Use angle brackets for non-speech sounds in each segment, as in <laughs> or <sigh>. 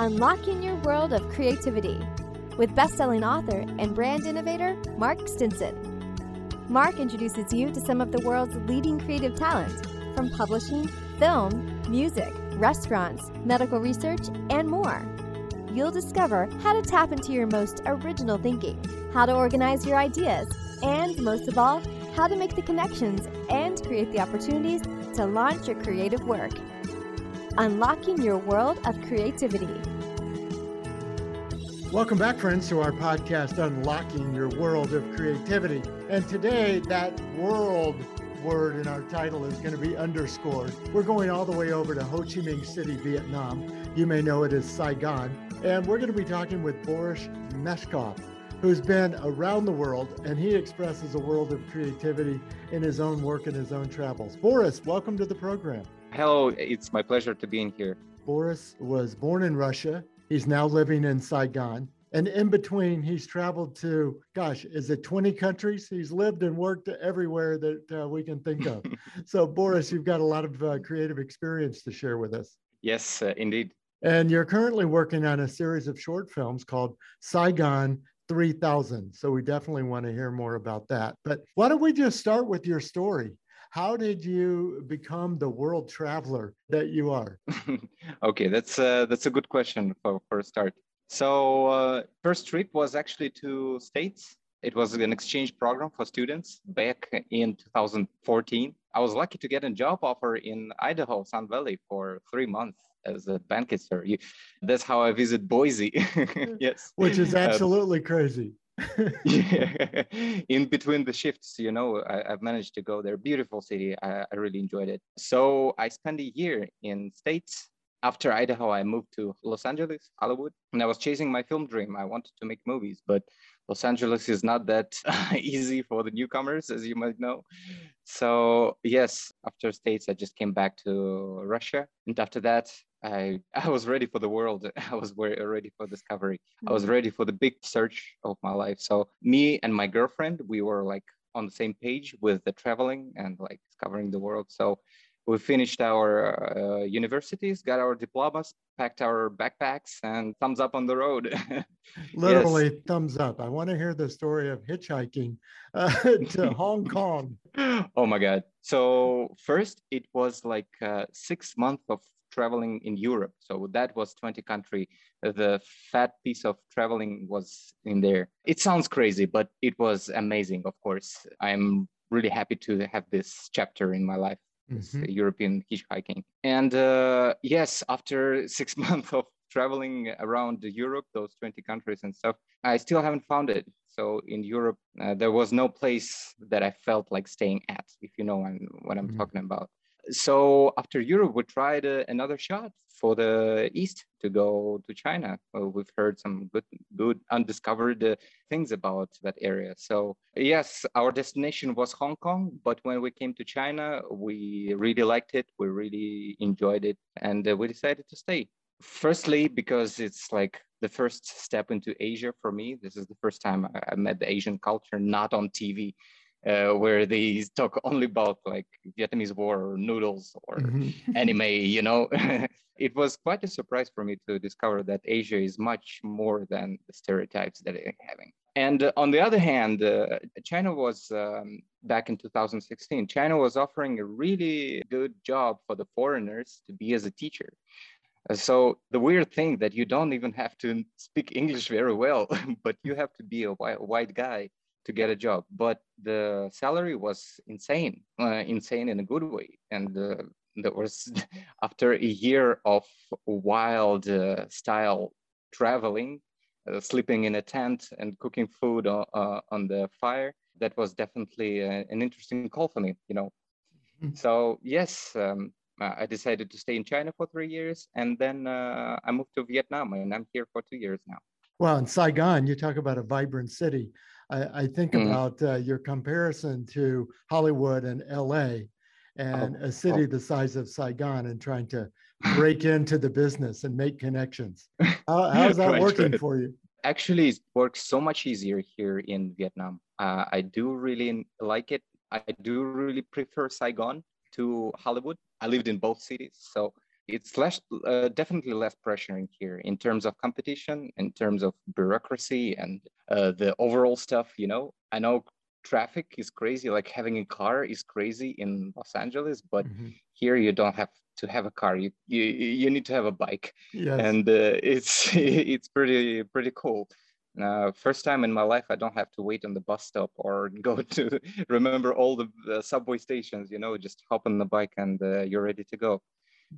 Unlocking Your World of Creativity with best-selling author and brand innovator Mark Stinson. Mark introduces you to some of the world's leading creative talent from publishing, film, music, restaurants, medical research, and more. You'll discover how to tap into your most original thinking, how to organize your ideas, and most of all, how to make the connections and create the opportunities to launch your creative work. Unlocking your world of creativity. Welcome back, friends, to our podcast, Unlocking Your World of Creativity. And today, that world word in our title is going to be underscored. We're going all the way over to Ho Chi Minh City, Vietnam. You may know it as Saigon. And we're going to be talking with Boris Meshkov, who's been around the world, and he expresses a world of creativity in his own work and his own travels. Boris, welcome to the program. Hello, it's my pleasure to be in here. Boris was born in Russia He's now living in Saigon. And in between, he's traveled to, gosh, is it 20 countries? He's lived and worked everywhere that uh, we can think of. <laughs> so, Boris, you've got a lot of uh, creative experience to share with us. Yes, uh, indeed. And you're currently working on a series of short films called Saigon 3000. So, we definitely want to hear more about that. But why don't we just start with your story? How did you become the world traveler that you are? <laughs> okay, that's uh, that's a good question for, for a start. So uh, first trip was actually to States. It was an exchange program for students back in 2014. I was lucky to get a job offer in Idaho, Sun Valley for three months as a banqueter. That's how I visit Boise. <laughs> yes. Which is um, absolutely um, crazy. <laughs> in between the shifts you know I, have managed to go there. Beautiful city. I, I, really enjoyed it. So i spent a year in states. After idaho i moved to los angeles hollywood. And i was chasing my film dream. I wanted to make movies but los angeles is not that <laughs> easy for the newcomers as you might know. So yes after states i just came back to russia. And after that I <laughs> I was ready for the world. <laughs> I was ready for discovery. Mm-hmm. I was mm-hmm. ready for the big search of my life. So me and my girlfriend, we were like on the same page with the traveling and like discovering the world. So we finished our uh, universities, got our diplomas, packed our backpacks, and thumbs up on the road. <laughs> Literally yes. thumbs up. I want to hear the story of hitchhiking uh, to Hong Kong. Oh my God. So first, it was like uh, six months of traveling in Europe. So that was 20 country. The fat piece of traveling was in there. It sounds crazy, but it was amazing. Of course, I'm really happy to have this chapter in my life. Mm-hmm. European hitchhiking. And uh, yes, after <laughs> six months of traveling around Europe, those 20 countries and stuff, I still haven't found it. So in Europe, uh, there was no place that I felt like staying at, if you know what I'm mm-hmm. talking about so after Europe, we tried uh, another shot for the East to go to China. Well, we've heard some good, good undiscovered uh, things about that area. So yes, our destination was Hong Kong, but when we came to China, we really liked it. We really enjoyed it, and uh, we decided to stay. Firstly, because it's like the first step into Asia for me. This is the first time I, I met the Asian culture, not on TV uh, where they <laughs> talk only about like Vietnamese war or noodles or mm-hmm. <laughs> anime, you know. <laughs> it was quite a surprise for me to discover that Asia is much more than the stereotypes that they're having. And uh, on the other hand, uh, China was um, back in 2016, China was offering a really good job for the foreigners to be as a teacher. Uh, so the weird thing that you don't even have to speak English very well, but you have to be a white, white guy to get a job, but the salary was insane, uh, insane in a good way. And uh, there was, <laughs> after a year of wild uh, style traveling, uh, sleeping in a tent and cooking food on, uh, on the fire, that was definitely a, uh, an interesting call for me, you know. Mm-hmm. So yes, um, I decided to stay in China for three years, and then I moved to Vietnam, and I'm here for two years now. Well, in Saigon, you talk about a vibrant city. I, I think mm. about uh, your comparison to Hollywood and LA and oh, a city oh. the size of Saigon and trying to <laughs> break into the business and make connections. <laughs> How, how's that right, working right. for you? Actually, it works so much easier here in Vietnam. Uh, I do really like it. I do really prefer Saigon to Hollywood. I lived in both cities. So it's less uh, definitely less pressure in here in terms of competition in terms of bureaucracy and uh, the overall stuff you know i know traffic is crazy like having a car is crazy in los angeles but mm-hmm. here you don't have to have a car you you, you need to have a bike yes. and uh, it's <laughs> it's pretty pretty cool uh, first time in my life i don't have to wait on the bus stop or <laughs> go to remember all the, the subway stations you know just hop on the bike and uh, you're ready to go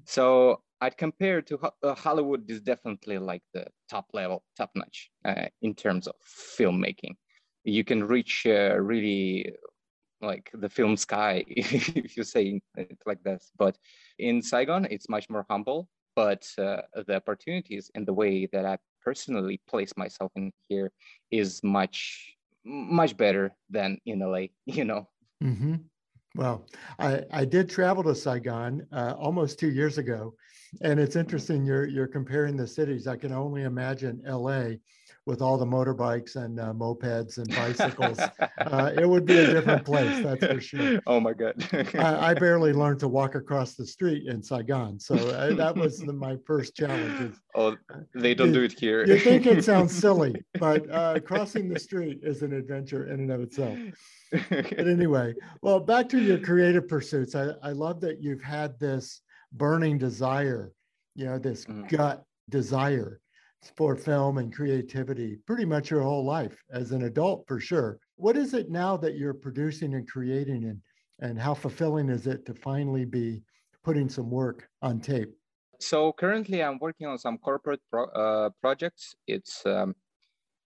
so I'd compare to uh, Hollywood is definitely like the top level, top notch uh, in terms of filmmaking. You can reach uh, really like the film sky <laughs> if you say it like this. But in Saigon, it's much more humble. But uh, the opportunities and the way that I personally place myself in here is much much better than in LA. <laughs> You know. Mm-hmm. Well, I, I did travel to Saigon uh, almost two years ago, and it's interesting you're you're comparing the cities. I can only imagine L.A. with all the motorbikes and uh, mopeds and bicycles. uh, it would be a different place, that's for sure. <laughs> Oh my God! I, I, barely learned to walk across the street in Saigon, so uh, that was the, my first challenge. Oh, they don't do it here. you think it <laughs> sounds silly, but uh, crossing the street is an adventure in and of itself <laughs> but anyway, well, back to your creative pursuits. I, I love that you've had this burning desire, you know, this mm. gut desire for film and creativity pretty much your whole life as an adult for sure. What is it now that you're producing and creating and and how fulfilling is it to finally be putting some work on tape? So currently I'm working on some corporate pro, uh, projects. It's um,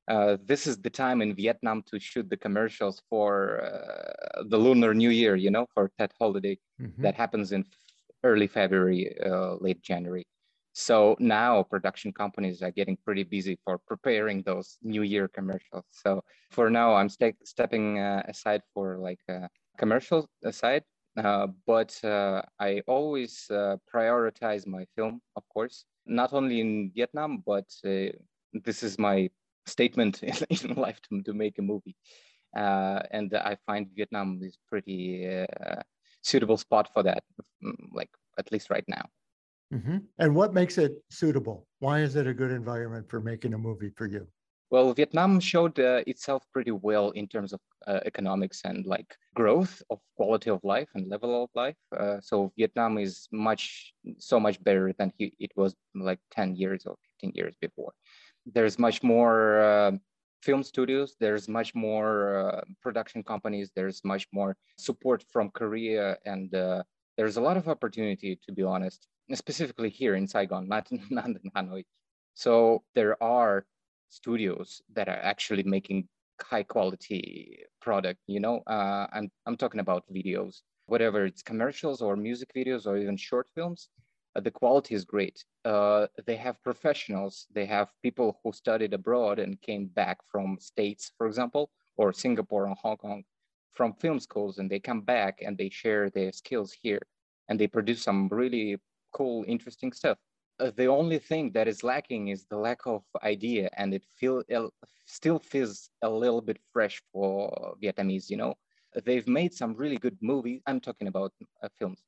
uh, this is the time in Vietnam to shoot the commercials for uh, the Lunar New Year, you know, for Tet holiday mm-hmm. that happens in early February, uh, late January. So now production companies are getting pretty busy for preparing those New Year commercials. So for now, I'm ste- stepping uh, aside for like uh, commercial aside, but I always prioritize my film, of course, not only in Vietnam, but this is my statement <laughs> in life to, to make a movie. Uh, and I find Vietnam is pretty uh, suitable spot for that, mm, like at least right now. Mm-hmm. And what makes it suitable? Why is it a good environment for making a movie for you? Well, Vietnam showed uh, itself pretty well in terms of uh, economics and like growth of quality of life and level of life. Uh, so Vietnam is much, so much better than he, it was like 10 years or 15 years before there's much more uh, film studios there's much more uh, production companies there's much more support from korea and uh, there's a lot of opportunity to be honest specifically here in saigon <laughs> not, not in hanoi. So there are studios that are actually making high quality product you know? Uh, I'm, I'm talking about videos whatever it's commercials or music videos or even short films the quality is great. Uh, they have professionals. They have people who studied abroad and came back from states, for example, or Singapore and Hong Kong from film schools, and they come back and they share their skills here, and they produce some really cool, interesting stuff. Uh, the only thing that is lacking is the lack of idea, and it feel it still feels a little bit fresh for Vietnamese. You know, they've made some really good movies. I'm talking about uh, films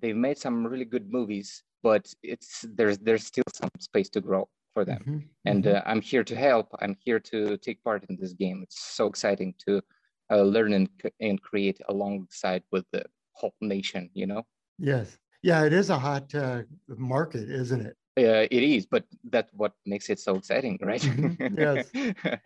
they've made some really good movies, but it's there's there's still some space to grow for them. Mm-hmm. And mm-hmm. Uh, I'm here to help. I'm here to take part in this game. It's so exciting to uh, learn and, and create alongside with the whole nation. You know. Yes. Yeah, it is a hot uh, market, isn't it? Uh, it is, but that's what makes it so exciting, right? Mm-hmm. yes. <laughs>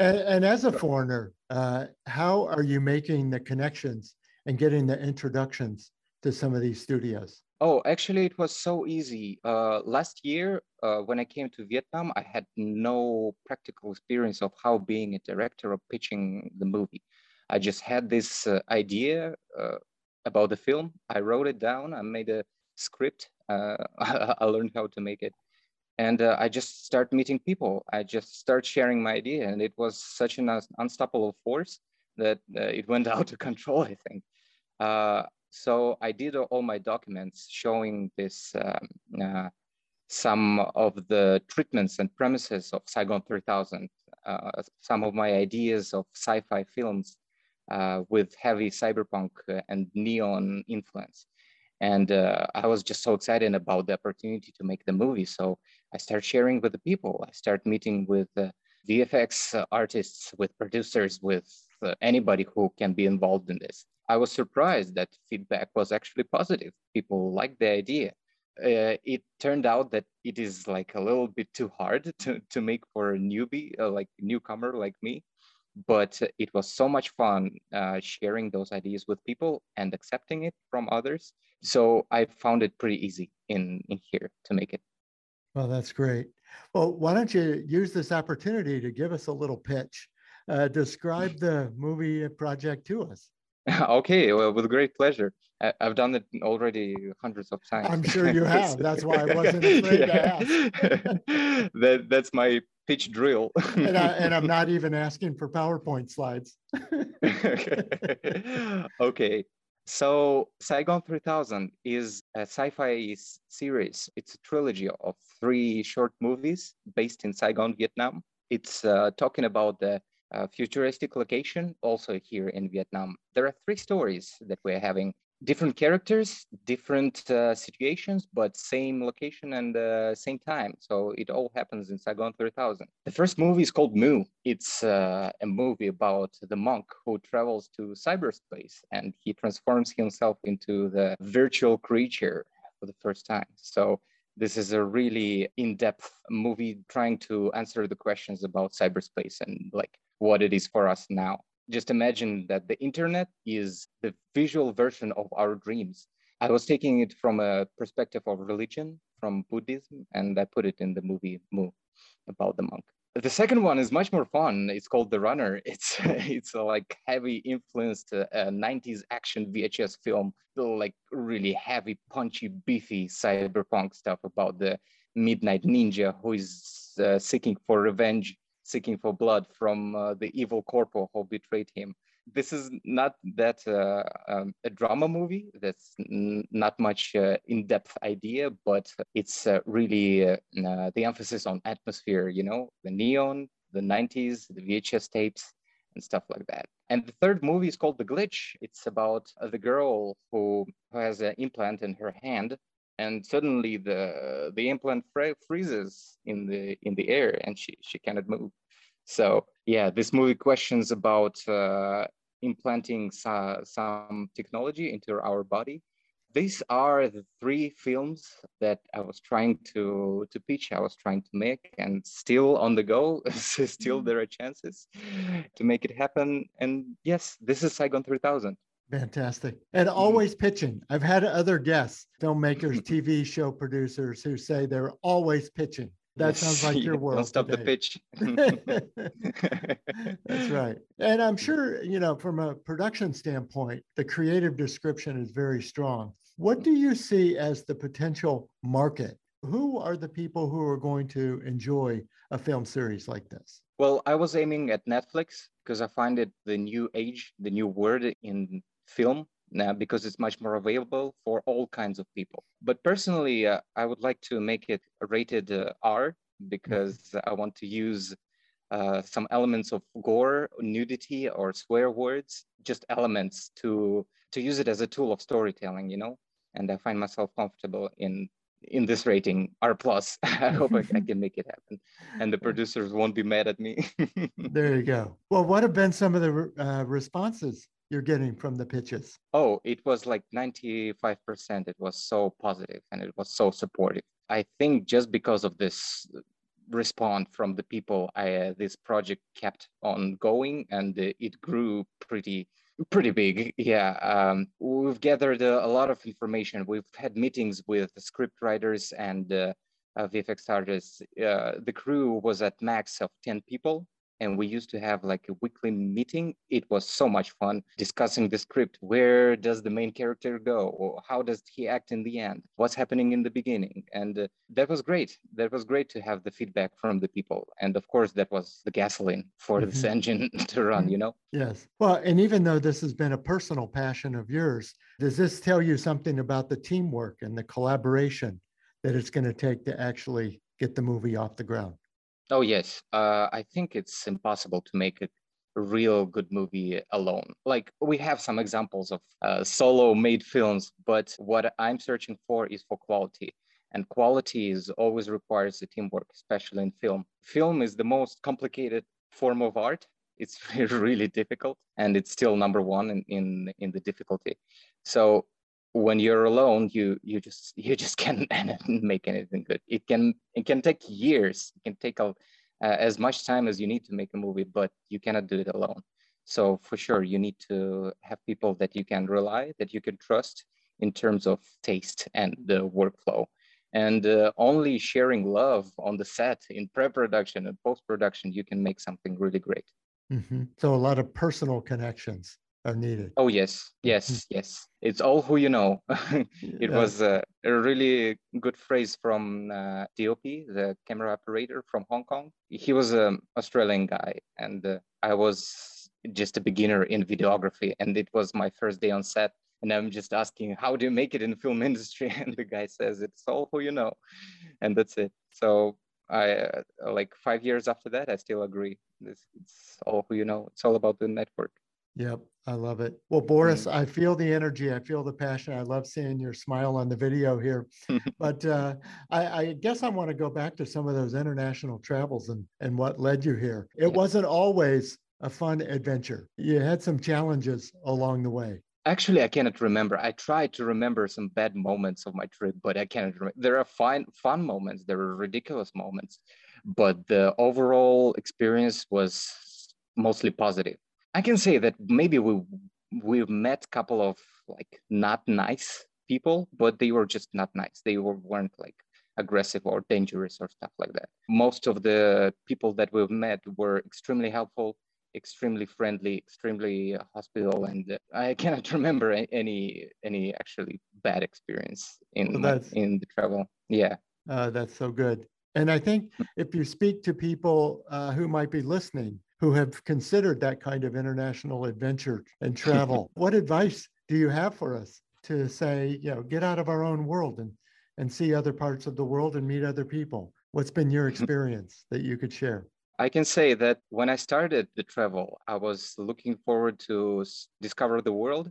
and, and, as a foreigner, uh, how are you making the connections and getting the introductions to some of these studios? Oh, actually, it was so easy. Uh, last year, uh, when I came to Vietnam, I had no practical experience of how being a director or pitching the movie. I just had this uh, idea uh, about the film. I wrote it down. I made a script. Uh, <laughs> I learned how to make it, and uh, I just start meeting people. I just start sharing my idea, and it was such an unstoppable force that it went <laughs> out of control. I think. So I did all my documents showing this um, uh, some of the treatments and premises of Saigon 3000, uh, some of my ideas of sci-fi films uh, with heavy cyberpunk and neon influence. And uh, I was just so excited about the opportunity to make the movie. So I started sharing with the people. I started meeting with uh, VFX artists, with producers, with uh, anybody who can be involved in this. I was surprised that feedback was actually positive. People liked the idea. Uh, it turned out that it is like a little bit too hard <laughs> to, to make for a newbie, uh, like newcomer like me. But it was so much fun uh, sharing those ideas with people and accepting it from others. So I found it pretty easy in, in here to make it. Well, that's great. Well, why don't you use this opportunity to give us a little pitch? Uh, describe the movie project to us. <laughs> okay, well, with great pleasure. I, have done it already hundreds of times. I'm sure <laughs> you have. That's why I wasn't afraid to <laughs> ask. that, that's my pitch drill. and, I, and I'm not even asking for PowerPoint slides. okay. So Saigon 3000 is a sci-fi series. It's a trilogy of three short movies based in Saigon, Vietnam. It's uh, talking about the futuristic location also here in Vietnam. There are three stories that we're having different characters, different uh, situations, but same location and uh, same time. So it all happens in Saigon 3000. The first movie is called Mu. It's uh, a movie about the monk who travels to cyberspace and he transforms himself into the virtual creature for the first time. So this is a really in-depth movie trying to answer the questions about cyberspace and like what it is for us now. Just imagine that the internet is the visual version of our dreams. I was taking it from a perspective of religion, from Buddhism, and I put it in the movie Mu about the monk. The second one is much more fun. It's called The Runner. <laughs> It's it's a like heavy influenced uh, 90s action VHS film, like really heavy, punchy, beefy cyberpunk stuff about the midnight ninja who is uh, seeking for revenge seeking for blood from uh, the evil corporal who betrayed him. This is not that uh, um, a drama movie. That's not much uh, in-depth idea, but it's uh, really uh, uh, the emphasis on atmosphere. You know, the neon, the '90s, the VHS tapes, and stuff like that. And the third movie is called The Glitch. It's about the girl who, who has an implant in her hand and suddenly the the implant freezes in the in the air and she she cannot move. So yeah this movie questions about uh, implanting some technology into our body. These are the three films that i was trying to to pitch i was trying to make and still on the go <laughs> still mm-hmm. there are chances to make it happen. And yes this is saigon 3000 Fantastic. And mm-hmm. always pitching. I've had other guests, filmmakers, <laughs> TV show producers who say they're always pitching. That sounds like <laughs> your world. Don't stop today. the pitch. <laughs> That's right. And I'm sure, you know, from a production standpoint, the creative description is very strong. What do you see as the potential market? Who are the people who are going to enjoy a film series like this? Well, I was aiming at Netflix because I find it the new age, the new word in film now because it's much more available for all kinds of people. But personally, uh, I would like to make it rated uh, R because I want to use uh, some elements of gore, nudity, or swear words, just elements to to use it as a tool of storytelling, you know. And I find myself comfortable in in this rating R plus. <laughs> I hope I, I, can make it happen, and the <laughs> producers won't be mad at me. <laughs> there you go. Well, what have been some of the uh, responses you're getting from the pitches? Oh, it was like 95%. It was so positive and it was so supportive. I think just because of this response from the people, I, uh, this project kept on going and uh, it grew pretty pretty big yeah um, we've gathered a, a, lot of information we've had meetings with script writers and uh, uh, vfx artists uh, the crew was at max of 10 people and we used to have like a weekly meeting. It was so much fun discussing the script. Where does the main character go? Or how does he act in the end? What's happening in the beginning? And uh, that was great. That was great to have the feedback from the people. And of course that was the gasoline for mm-hmm. this engine <laughs> to run you know? Yes. Well and even though this has been a personal passion of yours does this tell you something about the teamwork and the collaboration that it's going to take to actually get the movie off the ground Oh yes, uh, I think it's impossible to make it real good movie alone. Like we have some examples of uh, solo made films, but what I'm searching for is for quality. And quality is always requires a teamwork, especially in film. Film is the most complicated form of art. It's <laughs> really difficult, and it's still number one in, in, in the difficulty. So when you're alone, you you just <laughs> you just can't <laughs> make anything good. It can it can take years. It can take a uh, as much time as you need to make a movie, but you cannot do it alone. So for sure, you need to have people that you can rely, that you can trust in terms of taste and the workflow. And uh, only sharing love on the set in pre-production and post-production, you can make something really great. Mm-hmm. So a lot of personal connections are needed. Oh yes, yes, mm-hmm. yes. It's all who you know. <laughs> it yeah. was a, a, really good phrase from uh, DOP, the camera operator from Hong Kong. He was an Australian guy, and uh, I was just a beginner in videography, and it was my first day on set. And I'm just asking, how do you make it in the film industry? <laughs> And the guy says, it's all who you know, and that's it. So I uh, like five years after that, I still agree. It's, it's all who you know. It's all about the network. Yep, I love it. Well, Boris, I feel the energy. I feel the passion. I love seeing your smile on the video here. <laughs> but uh, I, I, guess I want to go back to some of those international travels and, and what led you here. It wasn't always a fun adventure. You had some challenges along the way. Actually, I cannot remember. I tried to remember some bad moments of my trip, but I cannot remember. There are fine, fun moments. There are ridiculous moments, but the overall experience was mostly positive. I can say that maybe we we've met a couple of like not nice people, but they were just not nice. They were, weren't like aggressive or dangerous or stuff like that. Most of the people that we've met were extremely helpful, extremely friendly, extremely hospitable, and I cannot <laughs> remember any any actually bad experience in well, in the travel. Yeah, uh, that's so good. And I think if you speak to people uh, who might be listening, who have considered that kind of international adventure and <laughs> travel. what advice do you have for us to say, you know, get out of our own world and, and see other parts of the world and meet other people? What's been your experience that you could share? I can say that when I started the travel, I was looking forward to discover the world.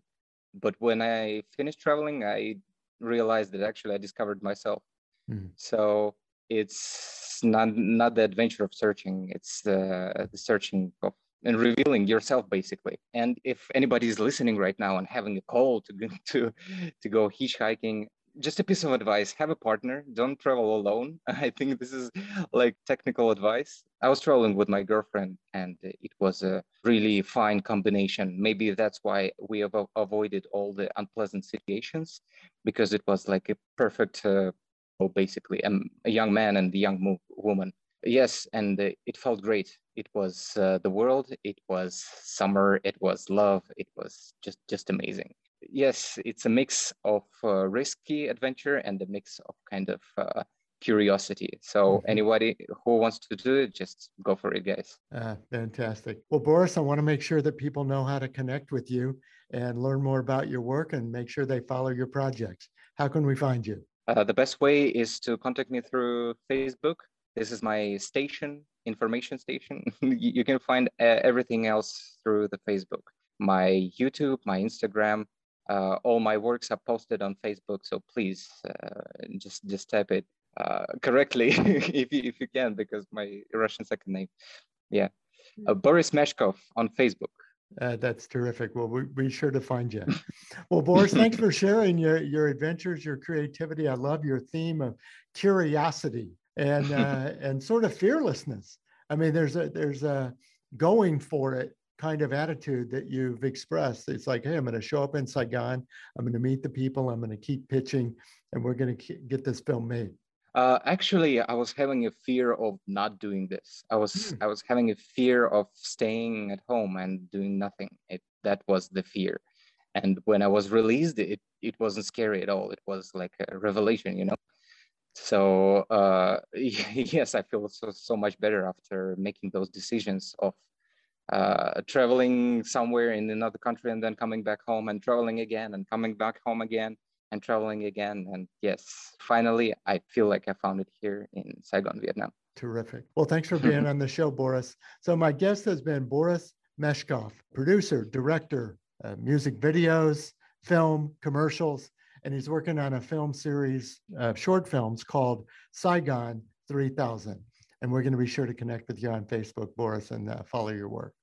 But when I finished traveling, I realized that actually I discovered myself. Mm. So it's not not the adventure of searching it's the, the searching of and revealing yourself basically. And if anybody is listening right now and having a call to <laughs> to to go hitchhiking just a piece of advice have a partner don't travel alone. <laughs> I think this is like technical advice. I was traveling with my girlfriend and it was a really fine combination. Maybe that's why we have avoided all the unpleasant situations because it was like a perfect uh, basically um, a young man and a young woman. Yes and uh, it felt great. It was uh, the world. It was summer. It was love. It was just just amazing. Yes it's a mix of uh, risky adventure and a mix of kind of uh, curiosity. So mm-hmm. anybody who wants to do it just go for it guys. Uh, fantastic. Well boris i want to make sure that people know how to connect with you and learn more about your work and make sure they follow your projects. How can we find you uh, the best way is to contact me through Facebook. This is my station, information station. <laughs> you can find uh, everything else through the Facebook. My YouTube, my Instagram, uh, all my works are posted on Facebook. So please uh, just just type it uh, correctly <laughs> if you, if you can, because my Russian second name. Yeah, Boris Meshkov on Facebook. Uh, that's terrific. Well, we be sure to find you. <laughs> well, Boris, thanks <laughs> for sharing your, your adventures, your creativity. I love your theme of curiosity and uh, <laughs> and sort of fearlessness. I mean, there's a there's a going for it kind of attitude that you've expressed. It's like, hey, I'm going to show up in Saigon. I'm going to meet the people. I'm going to keep pitching, and we're going to get this film made. Uh, actually, I was having a fear of not doing this. I was mm. I was having a fear of staying at home and doing nothing. It that was the fear. And when I was released, it it wasn't scary at all. It was like a revelation, you know. So uh, <laughs> yes, I feel so so much better after making those decisions of uh, traveling somewhere in another country and then coming back home and traveling again and coming back home again and traveling again. And yes, finally, I feel like I found it here in Saigon, Vietnam. Terrific. Well, thanks for being on the show, <laughs> Boris. So, my guest has been Boris Meshkov, producer, director, uh, music videos, film, commercials, and he's working on a film series of short films called Saigon 3000. And we're going to be sure to connect with you on Facebook, Boris, and uh, follow your work.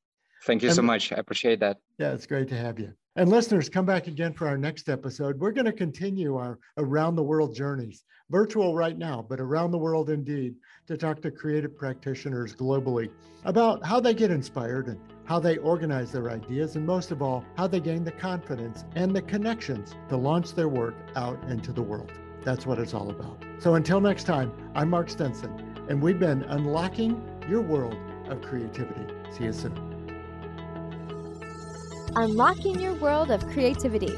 Thank you And- so much. I appreciate that. Yeah, it's great to have you. And listeners, come back again for our next episode. We're going to continue our around the world journeys, virtual right now, but around the world indeed, to talk to creative practitioners globally about how they get inspired and how they organize their ideas, and most of all, how they gain the confidence and the connections to launch their work out into the world. That's what it's all about. So until next time, I'm Mark Stinson, and we've been unlocking your world of creativity. See you soon. Unlocking Your World of Creativity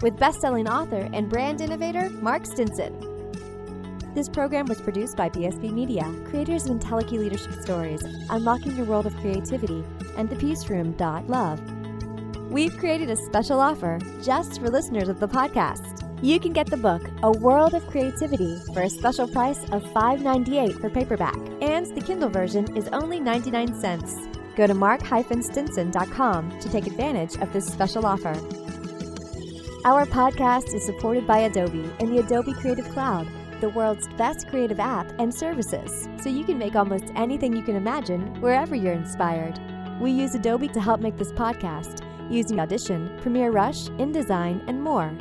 with best-selling author and brand innovator Mark Stinson. This program was produced by BSB Media, creators of IntelliKey Leadership Stories, Unlocking Your World of Creativity, and The Peace Room. Love. We've created a special offer just for listeners of the podcast. You can get the book A World of Creativity for a special price of $5.98 for paperback, and the Kindle version is only 99 cents. Go to mark-stinson.com to take advantage of this special offer. Our podcast is supported by Adobe and the Adobe Creative Cloud, the world's best creative app and services, so you can make almost anything you can imagine wherever you're inspired. We use Adobe to help make this podcast using Audition, Premiere Rush, InDesign, and more.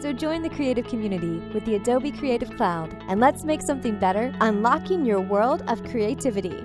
So join the creative community with the Adobe Creative Cloud and let's make something better, unlocking your world of creativity.